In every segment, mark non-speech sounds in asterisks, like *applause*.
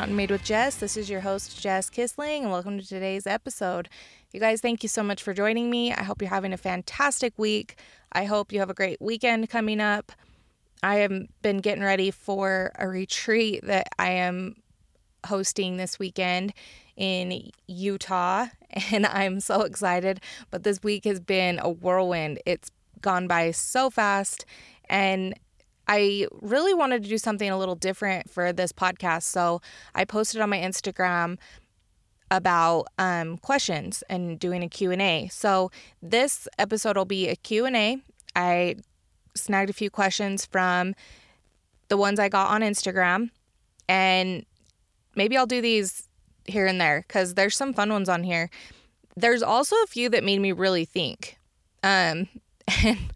Mountain Made with Jess. This is your host, Jess Kissling, and welcome to today's episode. You guys, thank you so much for joining me. I hope you're having a fantastic week. I hope you have a great weekend coming up. I have been getting ready for a retreat that I am hosting this weekend in Utah, *laughs* and I'm so excited. But this week has been a whirlwind. It's gone by so fast, and I really wanted to do something a little different for this podcast. So I posted on my Instagram about um, questions and doing a Q&A. So this episode will be a Q&A. I snagged a few questions from the ones I got on Instagram and maybe I'll do these here and there cuz there's some fun ones on here. There's also a few that made me really think. Um *laughs* and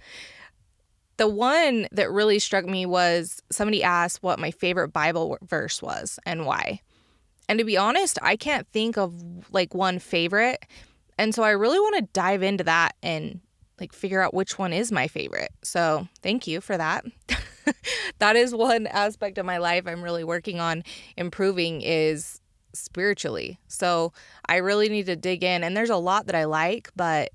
the one that really struck me was somebody asked what my favorite Bible verse was and why. And to be honest, I can't think of like one favorite. And so I really want to dive into that and like figure out which one is my favorite. So thank you for that. *laughs* that is one aspect of my life I'm really working on improving is spiritually. So I really need to dig in and there's a lot that I like, but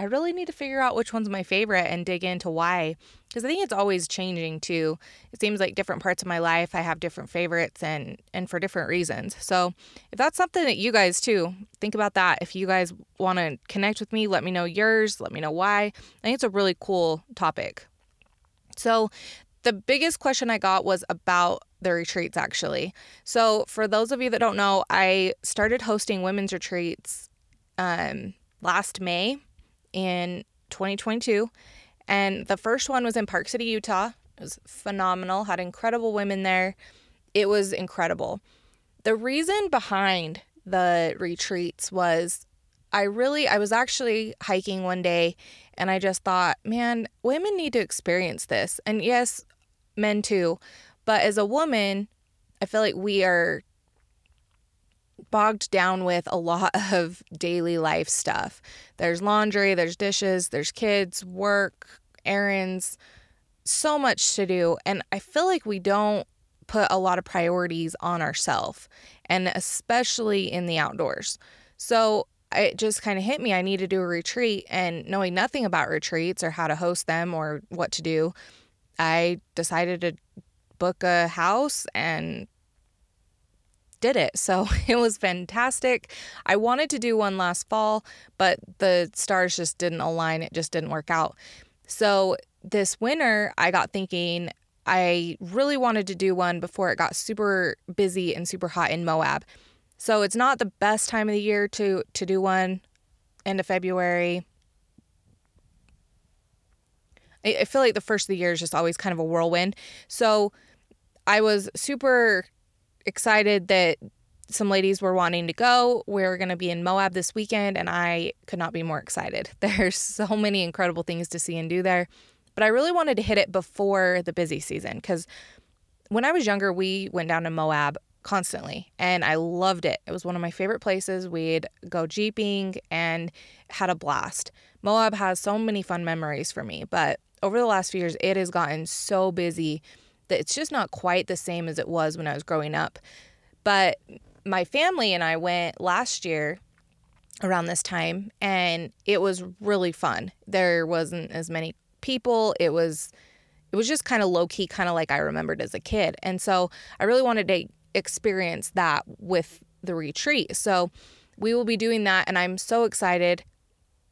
I really need to figure out which one's my favorite and dig into why. Because I think it's always changing too. It seems like different parts of my life I have different favorites and and for different reasons. So if that's something that you guys too think about that. If you guys want to connect with me, let me know yours. Let me know why. I think it's a really cool topic. So the biggest question I got was about the retreats actually. So for those of you that don't know, I started hosting women's retreats um, last May in 2022. And the first one was in Park City, Utah. It was phenomenal, had incredible women there. It was incredible. The reason behind the retreats was I really, I was actually hiking one day and I just thought, man, women need to experience this. And yes, men too. But as a woman, I feel like we are bogged down with a lot *laughs* of daily life stuff. There's laundry, there's dishes, there's kids, work, errands, so much to do. And I feel like we don't put a lot of priorities on ourselves, and especially in the outdoors. So it just kind of hit me. I need to do a retreat, and knowing nothing about retreats or how to host them or what to do, I decided to book a house and did it. So *laughs* it was fantastic. I wanted to do one last fall, but the stars just didn't align. It just didn't work out. So this winter, I got thinking I really wanted to do one before it got super busy and super hot in Moab. So it's not the best time of the year to to do one end of February. I, feel like the first of the year is just always kind of a whirlwind. So I was super excited that some ladies were wanting to go. We're going to be in Moab this weekend, and I could not be more excited. *laughs* There's so many incredible things to see and do there. But I really wanted to hit it before the busy season because when I was younger, we went down to Moab constantly and I loved it. It was one of my favorite places. We'd go jeeping and had a blast. Moab has so many fun memories for me, but over the last few years, it has gotten so busy that it's just not quite the same as it was when I was growing up. But my family and I went last year around this time and it was really fun. There wasn't as many people. It was it was just kind of low key kind of like I remembered as a kid. And so I really wanted to experience that with the retreat. So we will be doing that and I'm so excited.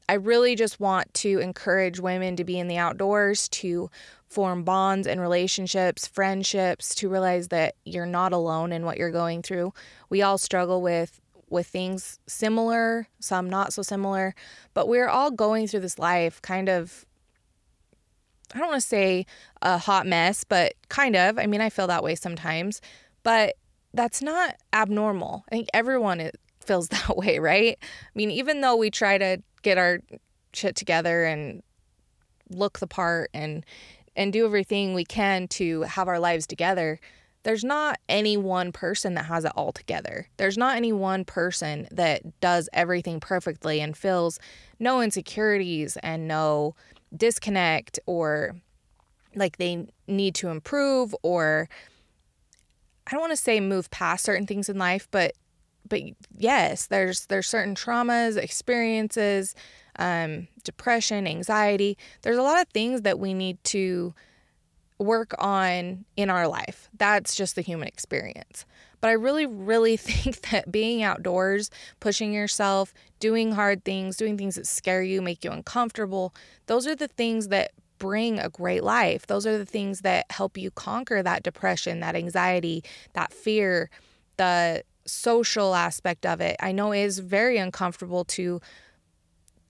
I really just want to encourage women to be in the outdoors, to form bonds and relationships, friendships, to realize that you're not alone in what you're going through. We all struggle with with things similar, some not so similar, but we're all going through this life kind of I don't want to say a hot mess, but kind of. I mean, I feel that way sometimes, but that's not abnormal. I think everyone feels *laughs* that way, right? I mean, even though we try to get our shit together and look the part and and do everything we can to have our lives together, there's not any one person that has it all together. There's not any one person that does everything perfectly and feels no insecurities and no disconnect or like they need to improve or I don't want to say move past certain things in life, but but yes, there's there's certain traumas, experiences, um, depression, anxiety. There's a lot of things that we need to work on in our life. That's just the human experience. But I really, really *laughs* think that being outdoors, pushing yourself, doing hard things, doing things that scare you, make you uncomfortable, those are the things that bring a great life. Those are the things that help you conquer that depression, that anxiety, that fear, the social aspect of it. I know it is very uncomfortable to,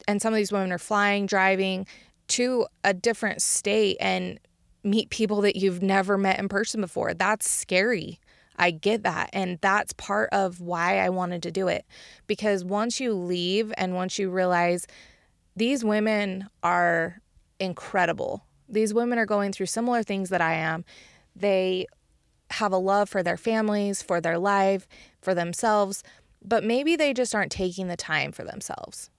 and some of these women are flying, driving to a different state and meet people that you've never met in person before. That's scary. I get that. And that's part of why I wanted to do it. Because once you leave and once you realize these women are incredible, these women are going through similar things that I am. They have a love for their families, for their life, for themselves, but maybe they just aren't taking the time for themselves.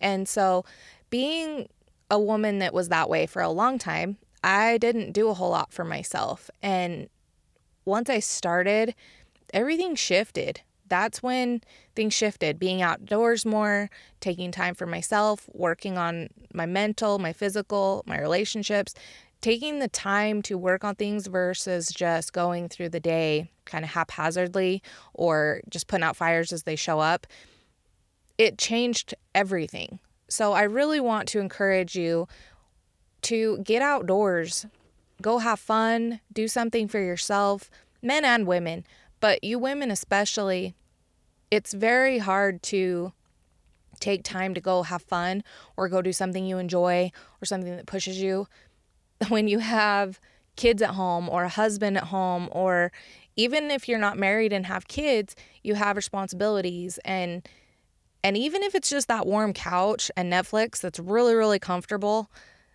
And so, being a woman that was that way for a long time, I didn't do a whole lot for myself. And once I started, everything shifted. That's when things shifted being outdoors more, taking time for myself, working on my mental, my physical, my relationships, taking the time to work on things versus just going through the day kind of haphazardly or just putting out fires as they show up. It changed everything. So I really want to encourage you to get outdoors, go have fun, do something for yourself, men and women, but you women especially, it's very hard to take time to go have fun or go do something you enjoy or something that pushes you *laughs* when you have kids at home or a husband at home or even if you're not married and have kids, you have responsibilities and and even if it's just that warm couch and Netflix that's really really comfortable,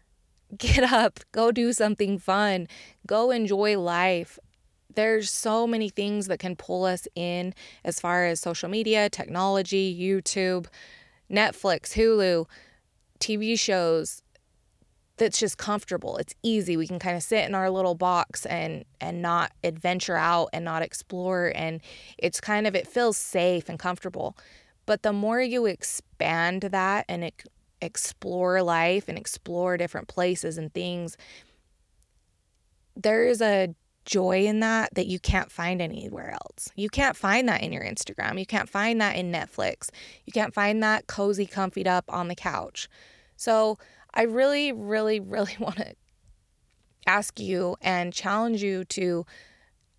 *laughs* get up, go do something fun, go enjoy life. There's so many things that can pull us in as far as social media, technology, YouTube, Netflix, Hulu, TV shows, that's just comfortable. It's easy. We can kind of sit in our little box and and not adventure out and not explore and it's kind of it feels safe and comfortable. But the more you expand that and explore life and explore different places and things, there is a joy in that that you can't find anywhere else. You can't find that in your Instagram. You can't find that in Netflix. You can't find that cozy, comfied up on the couch. So I really, really, *laughs* really want to ask you and challenge you to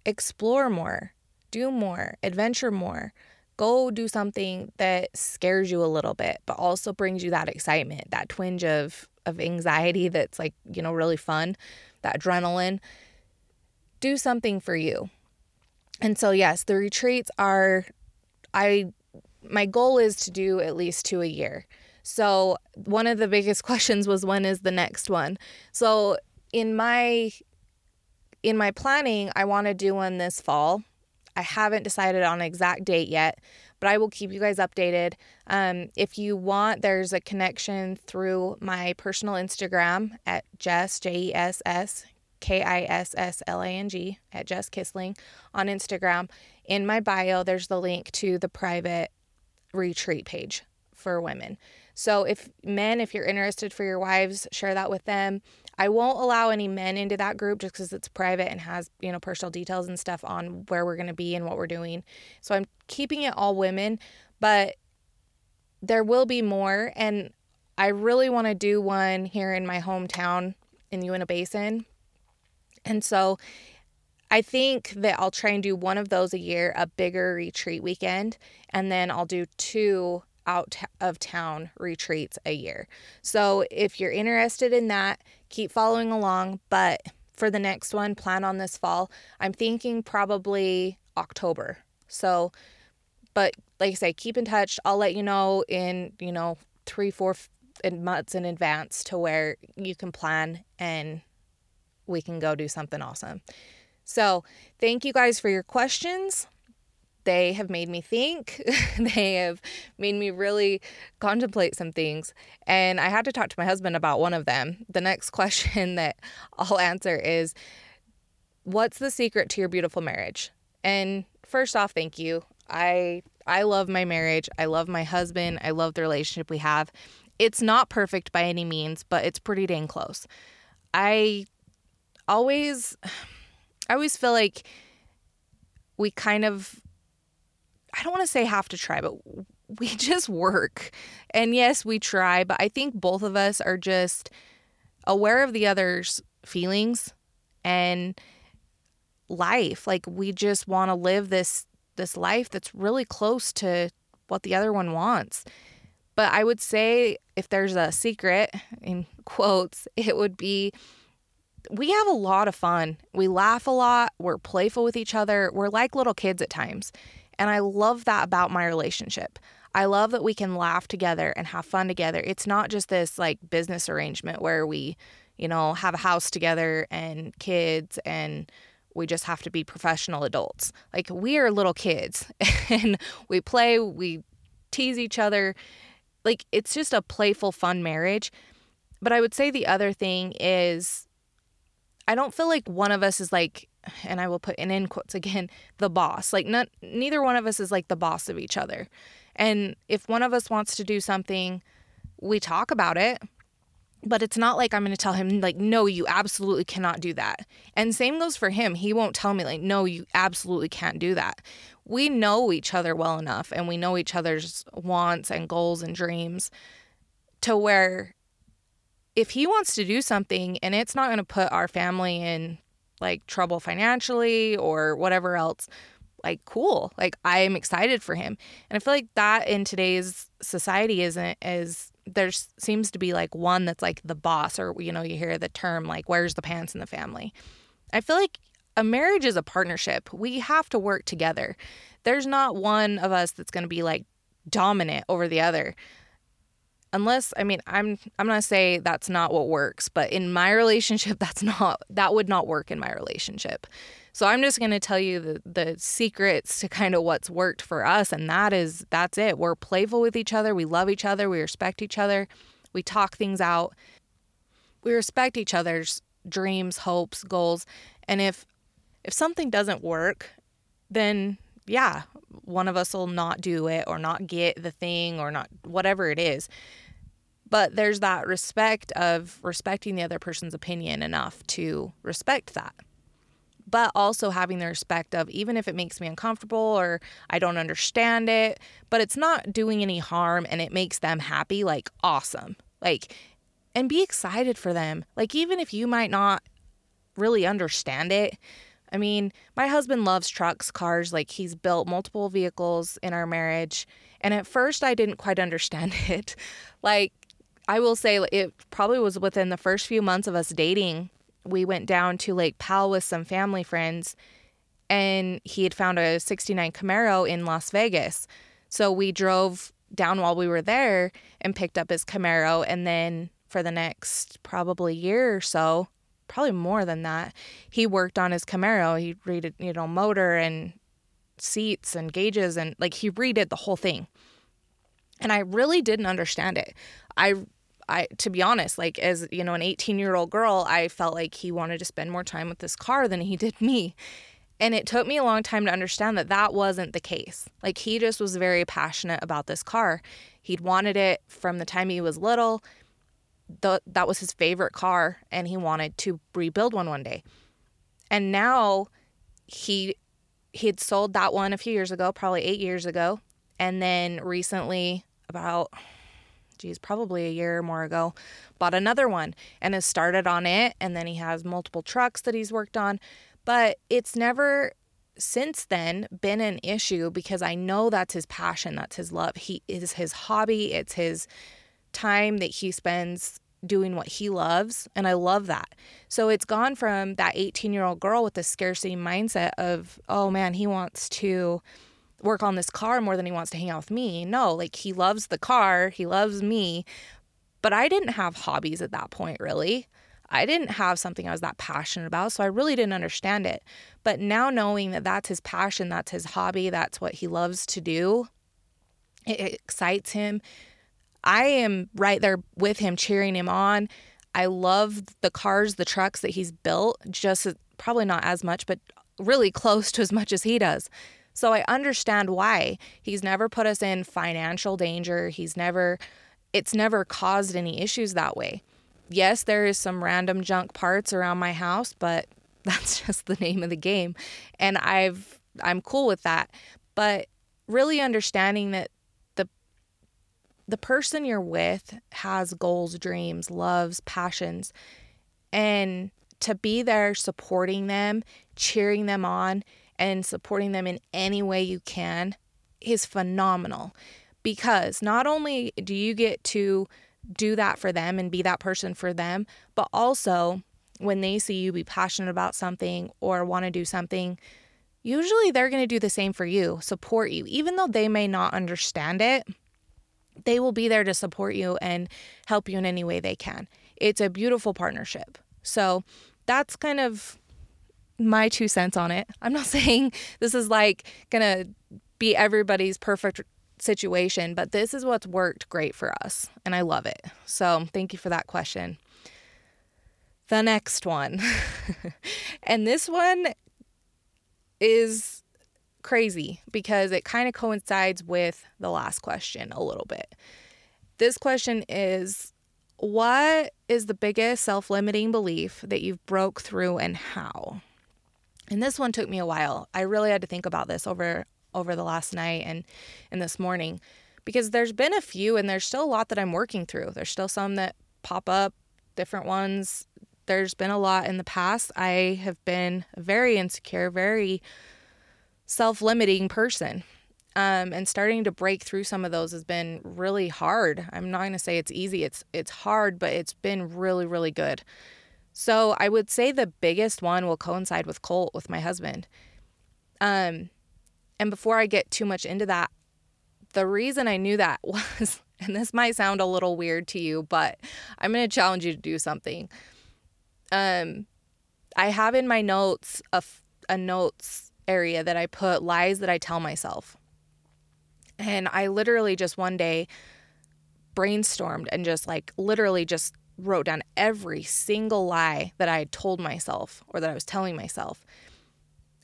explore more, do more, adventure more. Go do something that scares you a little bit, but also brings you that excitement, that twinge of of anxiety that's like, you know, really fun, that adrenaline. Do something for you. And so yes, the retreats are I my goal is to do at least two a year. So, one of the biggest *laughs* questions was when is the next one? So, in my in my planning, I want to do one this fall. I haven't decided on an exact date yet, but I will keep you guys updated. Um, if you want, there's a connection through my personal Instagram at Jess, J E S S K I S S L A N G, at Jess Kissling on Instagram. In my bio, there's the link to the private retreat page for women. So if men, if you're interested for your wives, share that with them. I won't allow any men into that group just because it's private and has, you know, personal details and stuff on where we're going to be and what we're doing. So I'm keeping it all women, but there will be more. And I really want to do one here in my hometown in Uinta Basin. And so I think that I'll try and do one of those a year, a bigger retreat weekend, and then I'll do two out of town retreats a year. So if you're interested in that, keep following along. But for the next one, plan on this fall. I'm thinking probably October. So, but like I say, keep in touch. I'll let you know in, you know, three, four months in advance to where you can plan and we can go do something awesome. So, thank you guys for your questions they have made me think. *laughs* they have made me really contemplate some things. And I had to talk to my husband about one of them. The next *laughs* question that I'll answer is What's the secret to your beautiful marriage? And first off, thank you. I I love my marriage. I love my husband. I love the relationship we have. It's not perfect by any means, but it's pretty dang close. I always *sighs* I always feel like we kind of I don't want to say have to try, but we *laughs* just work. And yes, we try, but I think both of us are just aware of the other's feelings and life. Like we just want to live this this life that's really close to what the other one wants. But I would say if there's a secret in *laughs* quotes, it would be we have a lot of fun. We laugh a lot, we're playful with each other, we're like little kids at times. And I love that about my relationship. I love that we can laugh together and have fun together. It's not just this like business arrangement where we, you know, have a house together and kids and we just have to be professional adults. Like we are little kids *laughs* and we play, we tease each other. Like it's just a playful, fun marriage. But I would say the other thing is I don't feel like one of us is like and I will put in end quotes again, *laughs* the boss. Like not neither one of us is like the boss of each other. And if one of us wants to do something, we talk about it. But it's not like I'm going to tell him like no, you absolutely cannot do that. And same goes for him. He won't tell me like no, you absolutely can't do that. We know each other well enough and we know each other's wants and goals and dreams to where if he wants to do something and it's not going to put our family in like trouble financially or whatever else, like cool. Like I am excited for him. And I feel like that in today's society isn't as there seems to be like one that's like the boss or you know you hear the term like where's the pants in the family. I feel like a marriage is a partnership. We have to work together. There's not one of us that's going to be like dominant over the other unless i mean i'm i'm not say that's not what works but in my *laughs* relationship that's not that would not work in my relationship. So i'm just going to tell you the the secrets to kind of what's worked for us and that is that's it. We're playful with each other. We love each other. We respect each other. We talk things out. We respect each other's dreams hopes goals and if if something doesn't work then yeah one of us will not do it or not get the thing or not whatever it is but there's that respect of respecting the other person's opinion enough to respect that. But also having the respect of even if it makes me uncomfortable or I don't understand it, but it's not doing any harm and it makes them happy, like awesome. Like, and be excited for them. Like, even if you might not really understand it, I mean, my husband loves trucks, cars, like he's built multiple vehicles in our marriage. And at first, I didn't quite understand *laughs* it. Like, I will say it probably was within the first few months of us dating. We went down to Lake Powell with some family friends, and he had found a 69 Camaro in Las Vegas. So we drove down while we were there and picked up his Camaro. And then for the next probably year or so, probably more than that, he worked on his Camaro. He redid, you know, motor and seats and gauges and like he redid the whole thing. And I really didn't understand it. I I to be honest, like as you know, an 18 year old girl, I felt like he wanted to spend more time with this car than he *laughs* did me. And it took me a long time to understand that that wasn't the case. Like he just was very passionate about this car. He'd wanted it from the time he was little. The, that was his favorite car, and he wanted to rebuild one one day. And now he he had sold that one a few years ago, probably eight years ago, and then recently, about geez, probably a year or more ago, bought another one and has started on it. And then he has multiple trucks that he's worked on. But it's never since then been an issue because I know that's his passion, that's his love. He is his hobby, it's his time that he spends doing what he loves. And I love that. So it's gone from that 18 year old girl with the scarcity mindset of, oh man, he wants to work on this car more than he wants to hang out with me. No, like he loves the car, he loves me. But I didn't have hobbies at that point, really. I didn't have something I was that passionate about, so I really didn't understand it. But now knowing that that's his passion, that's his hobby, that's what he loves to do, it excites him. I am right there with him, cheering him on. I love the cars, the trucks that he's built, just probably not as much, but really close to as much as he does. So I understand why. He's never put us in financial danger. He's never, it's never caused any issues that way. Yes, there is some random junk parts around my house, but *laughs* that's just the name of the game. And I've, I'm cool with that. But really understanding that the, person you're with has goals, dreams, loves, passions, and to be there supporting them, cheering them on, and supporting them in any way you can is phenomenal because not only do you get to do that for them and be that person for them, but also when they see you be passionate about something or want to do something, usually they're going to do the same for you, support you. Even though they may not understand it, they will be there to support you and help you in any way they can. It's a beautiful partnership. So that's kind of my two cents on it. I'm not *laughs* saying this is like gonna be everybody's perfect situation, but this is what's worked great for us, and I love it. So, thank you for that question. The next one, *laughs* and this one is crazy because it kind of coincides with the last question a little bit. This question is what is the biggest self-limiting belief that you've broke through and how? And this one took me a while. I really had to think about this over over the last night and and this morning because there's been a few and there's still a lot that I'm working through. There's still some that pop up, different ones. There's been a lot in the past. I have been very insecure, very self-limiting person. Um, and starting to break through some of those has been really hard. I'm not going to say it's easy. It's it's hard, but it's been really really good. So I would say the biggest one will coincide with Colt, with my husband. Um, and before I get too much into that, the reason I knew that *laughs* was, and this might sound a little weird to you, but I'm going to challenge you to do something. Um, I have in my notes a, a notes area that I put lies that I tell myself. And I literally just one day brainstormed and just like literally just wrote down every single lie that I had told myself or that I was telling myself.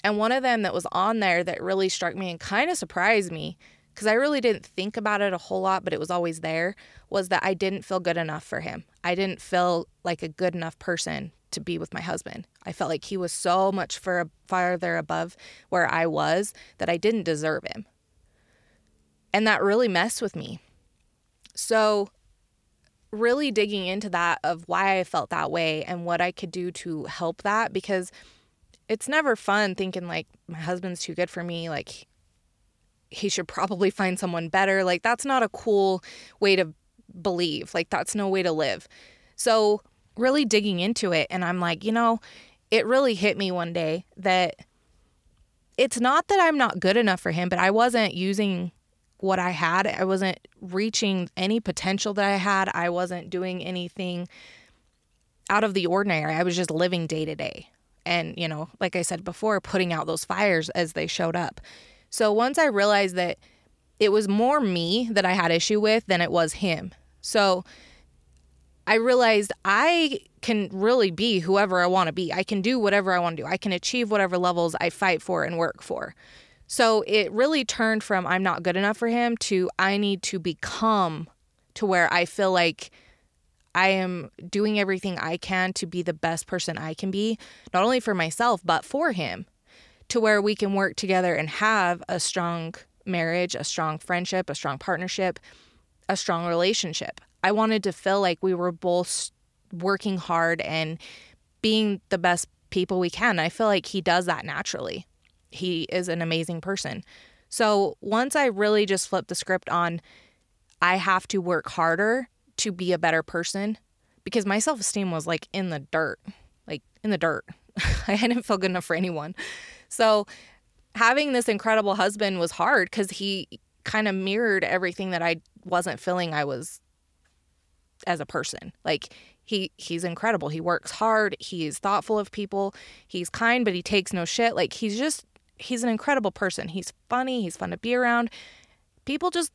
And one of them that was on there that really struck me and kind of surprised me because I really didn't think about it a whole lot, but it was always there was that I didn't feel good enough for him. I didn't feel like a good enough person to be with my husband. I felt like he was so much for farther above where I was that I didn't deserve him. And that really messed with me. So really digging into that of why I felt that way and what I could do to help that because it's never fun thinking like my husband's too good for me like he should probably *laughs* find someone better like that's not a cool way to believe like that's no way to live so really digging into it and I'm like you know it really hit me one day that it's not that I'm not good enough for him but I wasn't using what I had. I wasn't reaching any potential that I had. I wasn't doing anything out of the ordinary. I was just living day to day. And, you know, like I said before, putting out those fires as they showed up. So once I realized that it was more me that I had issue with than it was him. So I realized I can really be whoever I want to be. I can do whatever I want to do. I can achieve whatever levels I fight for and work for. So it really turned from I'm not good enough for him to I need to become to where I feel like I am doing everything I can to be the best person I can be, not only for myself, but for him, to where we can work together and have a strong marriage, a strong friendship, a strong partnership, a strong relationship. I wanted to feel like we were both working hard and being the best people we can. I feel like he does that naturally he is an amazing person. So once I really just flipped the script on, I have to work harder to be a better person because my self esteem was like in the dirt, like in the dirt. *laughs* I didn't feel good enough for anyone. So having this incredible husband was hard because he kind of mirrored everything that I wasn't feeling I was as a person. Like he he's incredible. He works hard, he's thoughtful of people, he's kind but he takes no shit. Like he's just he's an incredible person. He's funny, he's fun to be around. People just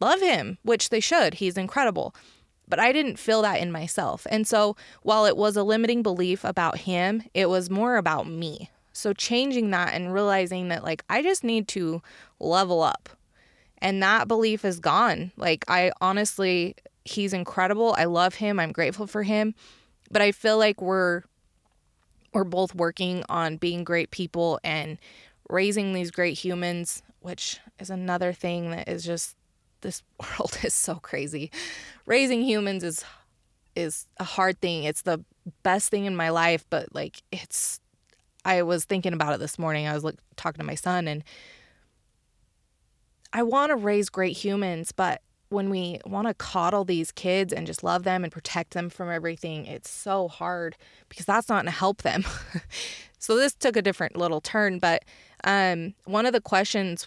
love him, which they should. He's incredible. But I didn't feel that in myself. And so while it was a limiting belief about him, it was more about me. So changing that and realizing that like I just need to level up. And that belief is gone. Like I honestly he's incredible. I love him. I'm grateful for him. But I feel like we're we're both working on being great people and raising these great humans, which is another thing that is just this *laughs* world is so crazy. Raising humans is is a hard thing. It's the best thing in my life, but like it's I was thinking about it this morning. I was like talking to my son and I want to raise great humans, but when we want to coddle these kids and just love them and protect them from everything, it's so hard because that's not going to help them. *laughs* so this took a different little turn, but um, one of the questions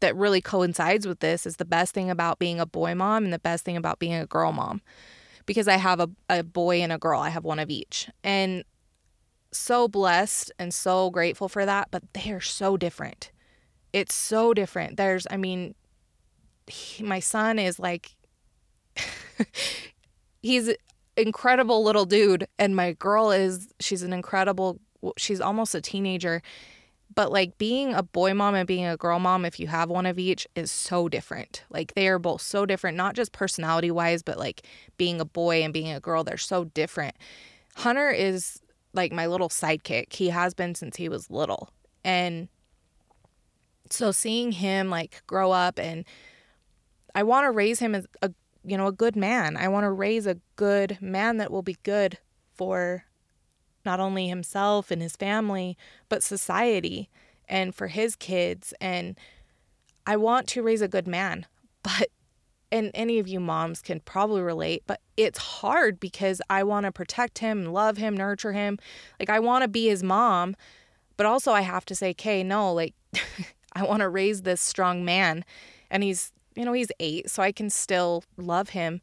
that really coincides with this is the best thing about being a boy mom and the best thing about being a girl mom because I have a, a boy and a girl. I have one of each. And so blessed and so grateful for that, but they are so different. It's so different. There's, I mean, he, my son is like *laughs* he's incredible little dude and my girl is she's an incredible she's almost a teenager. But like being a boy mom and being a girl mom if you have one of each is so different. Like they are both so different not just personality wise but like being a boy and being a girl they're so different. Hunter is like my little sidekick. He has been since he was little. And so seeing him like grow up and I want to raise him as a you know a good man. I want to raise a good man that will be good for not only himself and his family, but society and for his kids and I want to raise a good man. *laughs* But and any of you moms can probably relate, but it's hard because I want to protect him, love him, nurture him. Like I want to be his mom, but also I have to say, "Okay, no, like *laughs* I want to raise this strong man." And he's you know, he's eight, so I can still love him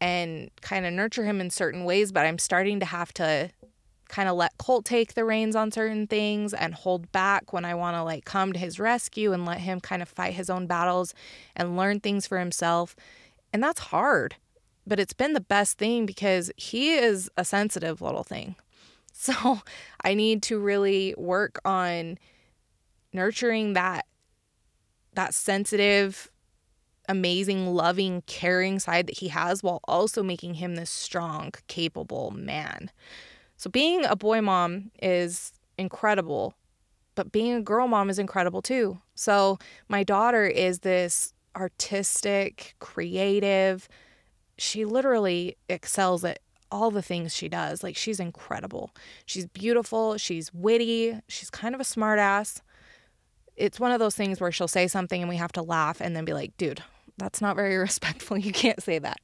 and kind of nurture him in certain ways, but I'm starting to have to kind of let Colt take the reins on certain things and hold back when I want to like come to his rescue and let him kind of fight his own battles and learn things for himself. And that's hard, but it's been the best thing because he is a sensitive little thing. *laughs* So I need to really work on nurturing that that sensitive amazing, loving, caring side that he has while also making him this strong, capable man. So being a boy mom is incredible, but being a girl mom is incredible too. So my daughter is this artistic, creative, she literally excels at all the things she does. Like she's incredible. She's beautiful, she's witty, she's kind of a smartass. It's one of those things where she'll say something and we have to laugh and then be like, dude, that's not very *laughs* respectful. You can't say that.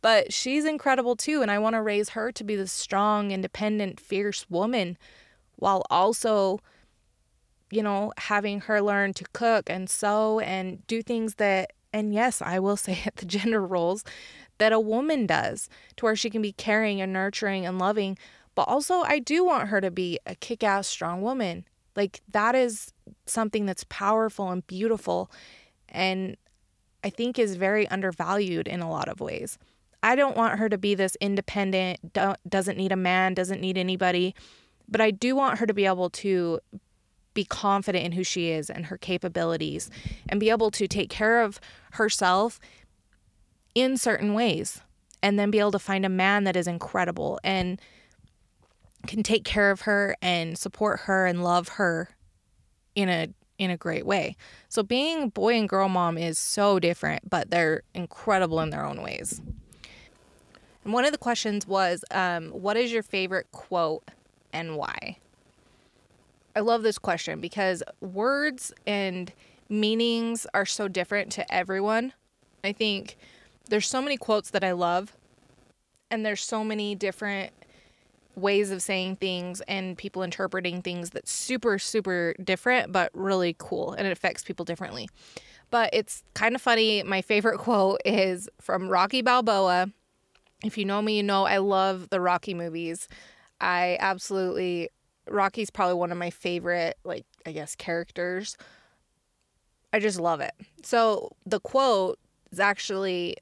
But she's incredible too. And I want to raise her to be the strong, independent, fierce woman while also, you know, having her learn to cook and sew and do things that, and yes, I will say *laughs* it, the gender roles that a woman does to where she can be caring and nurturing and loving. But also, I do want her to be a kick ass, strong woman. Like, that is something that's powerful and beautiful. And I think is very undervalued in a lot of ways. I don't want her to be this independent, doesn't need a man, doesn't need anybody, but I do want her to be able to be confident in who she is and her capabilities and be able to take care of herself in certain ways and then be able to find a man that is incredible and can take care of her and support her and love her in a in a great way. So being boy and girl mom is so different, but they're incredible in their own ways. And one of the questions was, um, what is your favorite quote and why? I love this question because words and meanings are so different to everyone. I think there's so many quotes that I love, and there's so many different ways of saying things and people interpreting things that's super, super different, but really cool. And it affects people differently. But it's kind of funny. My favorite *laughs* quote is from Rocky Balboa. If you know me, you know I love the Rocky movies. I absolutely, Rocky's probably one of my favorite, like, I guess, characters. I just love it. So the quote is actually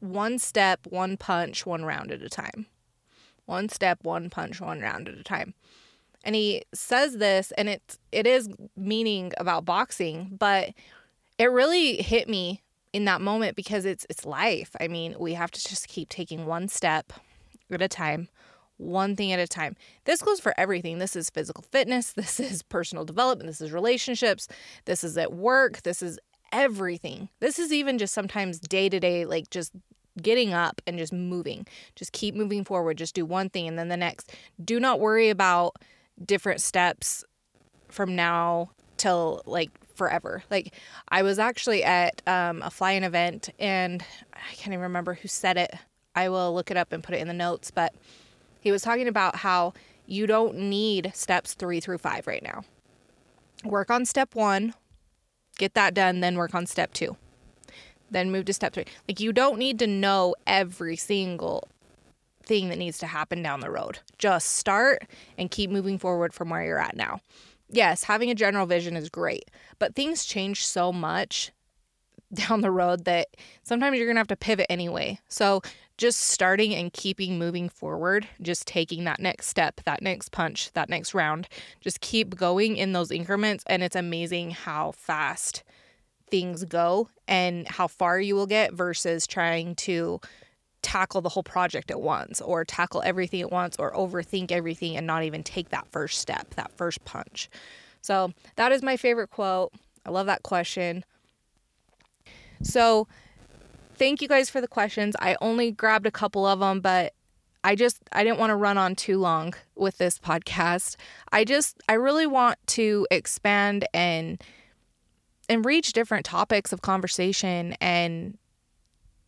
one step, one punch, one round at a time one step, one punch, one round at a time. And he says this and it's it is meaning about boxing, but it really hit me in that moment because it's it's life. I mean, we have to just keep taking one step at a time, one thing at a time. This goes for everything. This is physical fitness, *laughs* this is personal development, this is relationships, this is at work, this is everything. This is even just sometimes day to day, like just getting up and just moving. Just keep moving forward. Just do one thing and then the next. Do not worry about different steps from now till like forever. Like I was actually at um, a fly in event and I can't even remember who said it. I will look it up and put it in the notes, but he was talking about how you don't need steps three through five right now. Work on step one, get that done, then work on step two. Then move to step three. Like, you don't need to know every single thing that needs to happen down the road. Just start and keep moving forward from where you're at now. Yes, having a general vision is great, but things change so much *laughs* down the road that sometimes you're going to have to pivot anyway. So, just starting and keeping moving forward, just taking that next step, that next punch, that next round, just keep going in those increments. And it's amazing how fast things go and how far you will get versus trying to tackle the whole project at once or tackle everything at once or overthink everything and not even take that first step, that first punch. So, that is my favorite quote. I love that question. So, thank you guys for the questions. I only grabbed a couple of them, but I just I didn't want to run on too long with this podcast. I just I really want to expand and and reach different topics of conversation and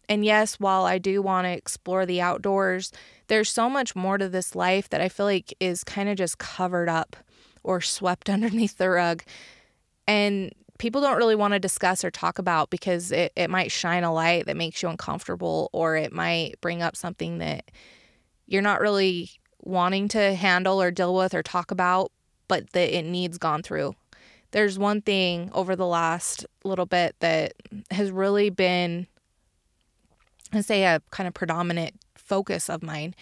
and yes, while I do want to explore the outdoors, there's so much more to this life that I feel like is kind of just covered up or swept *laughs* underneath the rug. And people don't really want to discuss or talk about because it, it might shine a light that makes you uncomfortable or it might bring up something that you're not really wanting to handle or deal with or talk about, but that it needs gone through. There's one thing over the last little bit that has really been, I say, a kind of predominant focus of mine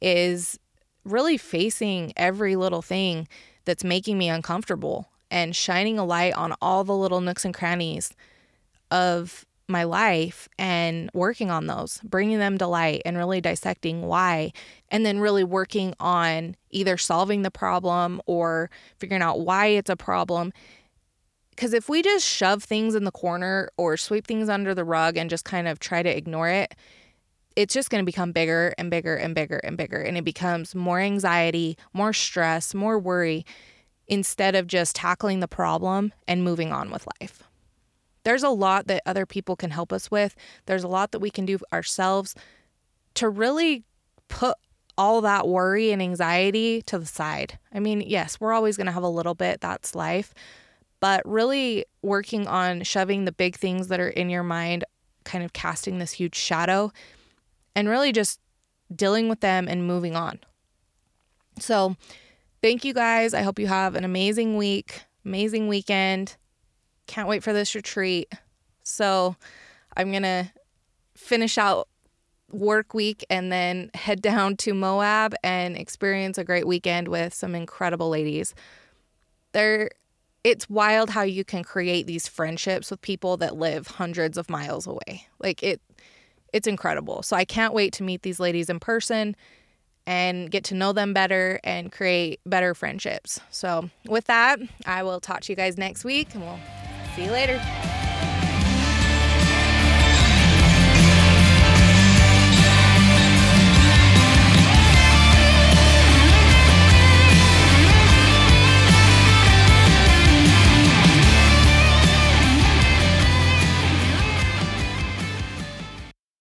is really facing every little thing that's making me uncomfortable and shining a light on all the little nooks and crannies of my life and working on those, bringing them to light and really dissecting why, and then really working on either solving the problem or figuring out why it's a problem. Because if we just shove things in the corner or sweep things under the rug and just kind of try to ignore it, it's just going to become bigger and bigger and bigger and bigger. And it becomes more anxiety, more stress, more worry instead of just tackling the problem and moving on with life. There's a lot that other people can help us with. There's a lot that we can do ourselves to really put all that worry and anxiety to the side. I mean, yes, we're always going to have a little bit, that's life, but really working on shoving the big things that are in your mind, kind of casting this huge shadow, and really just dealing with them and moving on. So, Thank you guys. I hope you have an amazing week, amazing weekend. Can't wait for this retreat. So I'm going to finish out work week and then head down to Moab and experience a great weekend with some incredible ladies. There it's wild how you can create these friendships with people that live hundreds of miles away. Like it it's incredible. So I can't wait to meet these ladies in person and get to know them better and create better friendships. So, with that, I will talk to you guys next week and we'll see you later.